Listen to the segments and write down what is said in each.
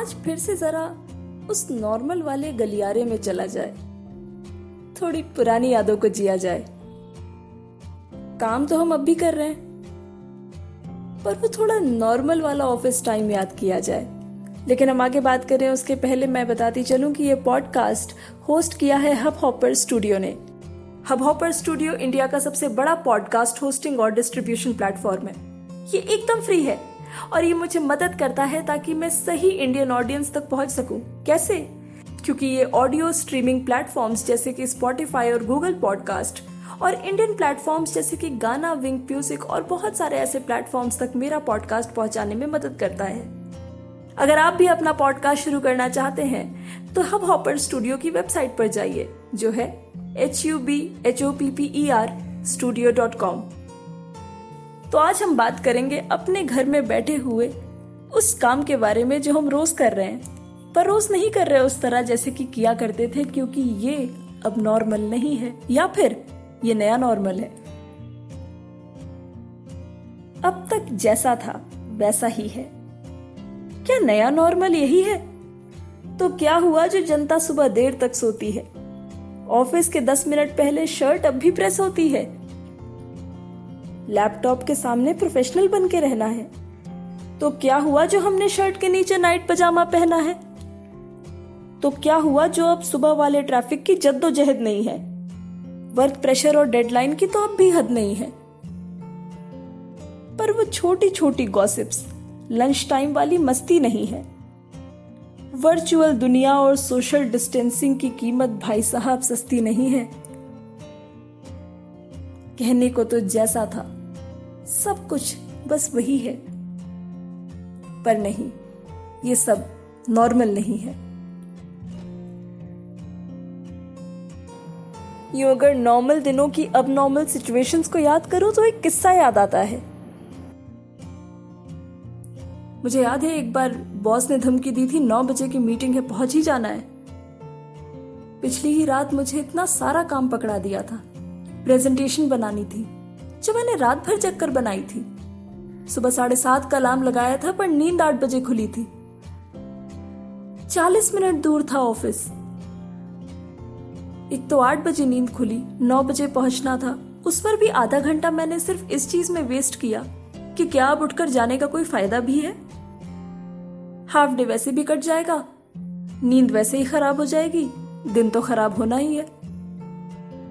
आज फिर से जरा उस नॉर्मल वाले गलियारे में चला जाए। थोड़ी पुरानी यादों को जिया जाए। काम तो हम अब भी कर रहे हैं, पर वो थोड़ा नॉर्मल वाला ऑफ़िस टाइम याद किया जाए। लेकिन हम आगे बात करें, उसके पहले मैं बताती चलूँ कि ये पॉडकास्ट होस्ट किया है हब हॉपर स्टूडियो ने। हब हॉपर स्टूडियो इंडिया का सबसे बड़ा पॉडकास्ट होस्टिंग और डिस्ट्रीब्यूशन प्लेटफॉर्म है। ये एकदम फ्री है। और ये मुझे मदद करता है ताकि मैं सही इंडियन ऑडियंस तक पहुँच सकूँ। कैसे? क्योंकि ये ऑडियो स्ट्रीमिंग प्लेटफॉर्म्स जैसे कि स्पॉटिफाई और गूगल पॉडकास्ट और इंडियन प्लेटफॉर्म्स जैसे कि गाना विंग म्यूज़िक और बहुत सारे ऐसे प्लेटफॉर्म्स तक मेरा पॉडकास्ट पहुँचाने में मदद करता है। अगर आप भी अपना पॉडकास्ट शुरू करना चाहते हैं तो हब हॉपर स्टूडियो की वेबसाइट पर जाइए, जो है H U B H O P P E R studio dot com तो आज हम बात करेंगे अपने घर में बैठे हुए उस काम के बारे में जो हम रोज कर रहे हैं। पर रोज नहीं कर रहे उस तरह जैसे कि किया करते थे, क्योंकि ये अब नॉर्मल नहीं है, या फिर ये नया नॉर्मल है। अब तक जैसा था, वैसा ही है। क्या नया नॉर्मल यही है? तो क्या हुआ जो जनता सुबह देर तक सोती है? ऑफ़िस के दस मिनट पहले शर्ट अब भी प्रेस होती है? लैपटॉप के सामने प्रोफेशनल बन के रहना है। तो क्या हुआ जो हमने शर्ट के नीचे नाइट पजामा पहना है? तो क्या हुआ जो अब सुबह वाले ट्रैफ़िक की जद्दोजहद नहीं है? वर्क प्रेशर और डेडलाइन की तो अब भी हद नहीं है। पर वो छोटी छोटी गॉसिप्स, लंच टाइम वाली मस्ती नहीं है। वर्चुअल दुनिया और सोशल डिस्टेंसिंग की कीमत भाई साहब सस्ती नहीं है। कहने को तो जैसा था। सब कुछ बस वही है। पर नहीं, ये सब नॉर्मल नहीं है। यूँ अगर नॉर्मल दिनों की अब नॉर्मल सिचुएशंस को याद करूँ तो एक किस्सा याद आता है। मुझे याद है, एक बार बॉस ने धमकी दी थी, नौ बजे की मीटिंग है, पहुँच ही जाना है। पिछली ही रात मुझे इतना सारा काम पकड़ा दिया था। प्रेजेंटेशन बनानी थी। जो मैंने रात भर चक्कर बनाई थी। सुबह साढ़े सात का अलार्म लगाया था, पर नींद आठ बजे खुली थी। चालीस मिनट दूर था ऑफ़िस एक तो आठ बजे नींद खुली, नौ बजे पहुँचना था। उस पर भी आधा घंटा मैंने सिर्फ़ इस चीज़ में वेस्ट किया कि क्या अब उठकर जाने का कोई फ़ायदा भी है? हाफ़ डे वैसे भी कट जाएगा। नींद वैसे ही खराब हो जाएगी। दिन तो खराब होना ही है।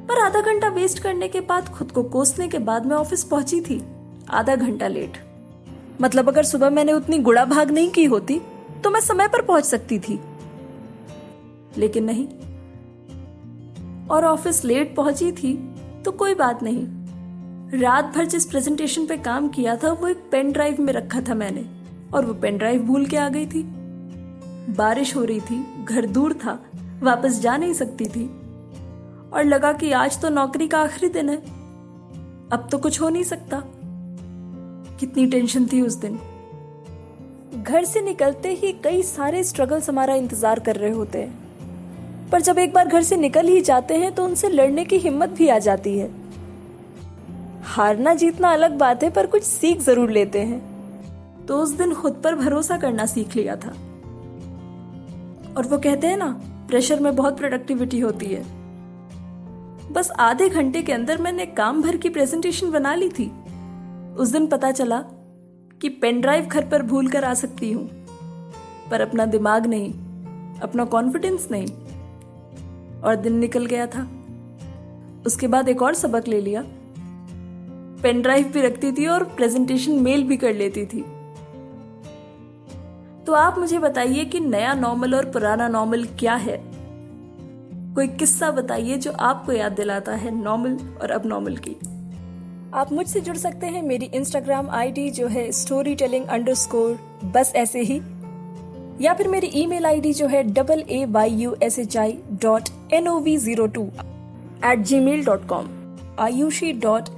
पर आधा घंटा वेस्ट करने के बाद खुद को कोसने के बाद मैं ऑफ़िस पहुँची थी। आधा घंटा लेट मतलब अगर सुबह मैंने उतनी गुड़ा भाग नहीं की होती तो मैं समय पर पहुँच सकती थी। लेकिन नहीं। और ऑफ़िस लेट पहुँची थी तो कोई बात नहीं। रात भर जिस प्रेजेंटेशन पे काम किया था, वो एक पेन ड्राइव में रखा था मैंने, और वो पेन ड्राइव भूल के आ गई थी। बारिश हो रही थी, घर दूर था, वापस जा नहीं सकती थी। और लगा कि आज तो नौकरी का आखिरी दिन है। अब तो कुछ हो नहीं सकता। कितनी टेंशन थी उस दिन। घर से निकलते ही कई सारे स्ट्रगल्स हमारा इंतज़ार कर रहे होते हैं। पर जब एक बार घर से निकल ही जाते हैं तो उनसे लड़ने की हिम्मत भी आ जाती है। हारना जीतना अलग बात है, पर कुछ सीख ज़रूर लेते हैं। तो उस दिन खुद पर भरोसा करना सीख लिया था। और वो कहते हैं ना, प्रेशर में बहुत प्रोडक्टिविटी होती है। बस आधे घंटे के अंदर मैंने काम भर की प्रेजेंटेशन बना ली थी। उस दिन पता चला कि पेन ड्राइव घर पर भूल कर आ सकती हूँ। पर अपना दिमाग नहीं, अपना कॉन्फिडेंस नहीं। और दिन निकल गया था। उसके बाद एक और सबक ले लिया। पेन ड्राइव भी रखती थी और प्रेजेंटेशन मेल भी कर लेती थी। तो आप मुझे बताइए कि नया नॉर्मल और पुराना नॉर्मल क्या है? कोई किस्सा बताइए जो आपको याद दिलाता है नॉर्मल और अब नॉर्मल की। आप मुझसे जुड़ सकते हैं मेरी इंस्टाग्राम आईडी जो है स्टोरी टेलिंग अंडर स्कोर बस ऐसे ही। या फिर मेरी ईमेल आईडी जो है double A Y U S H I dot N O V zero two at G mail dot com Ayushi dot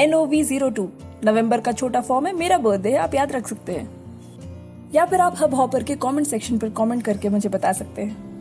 N O V zero two नवंबर का छोटा form है, मेरा बर्थडे है, आप याद रख सकते हैं। या फिर आप हब हॉपर के कमेंट सेक्शन पर कमेंट करके मुझे बता सकते हैं।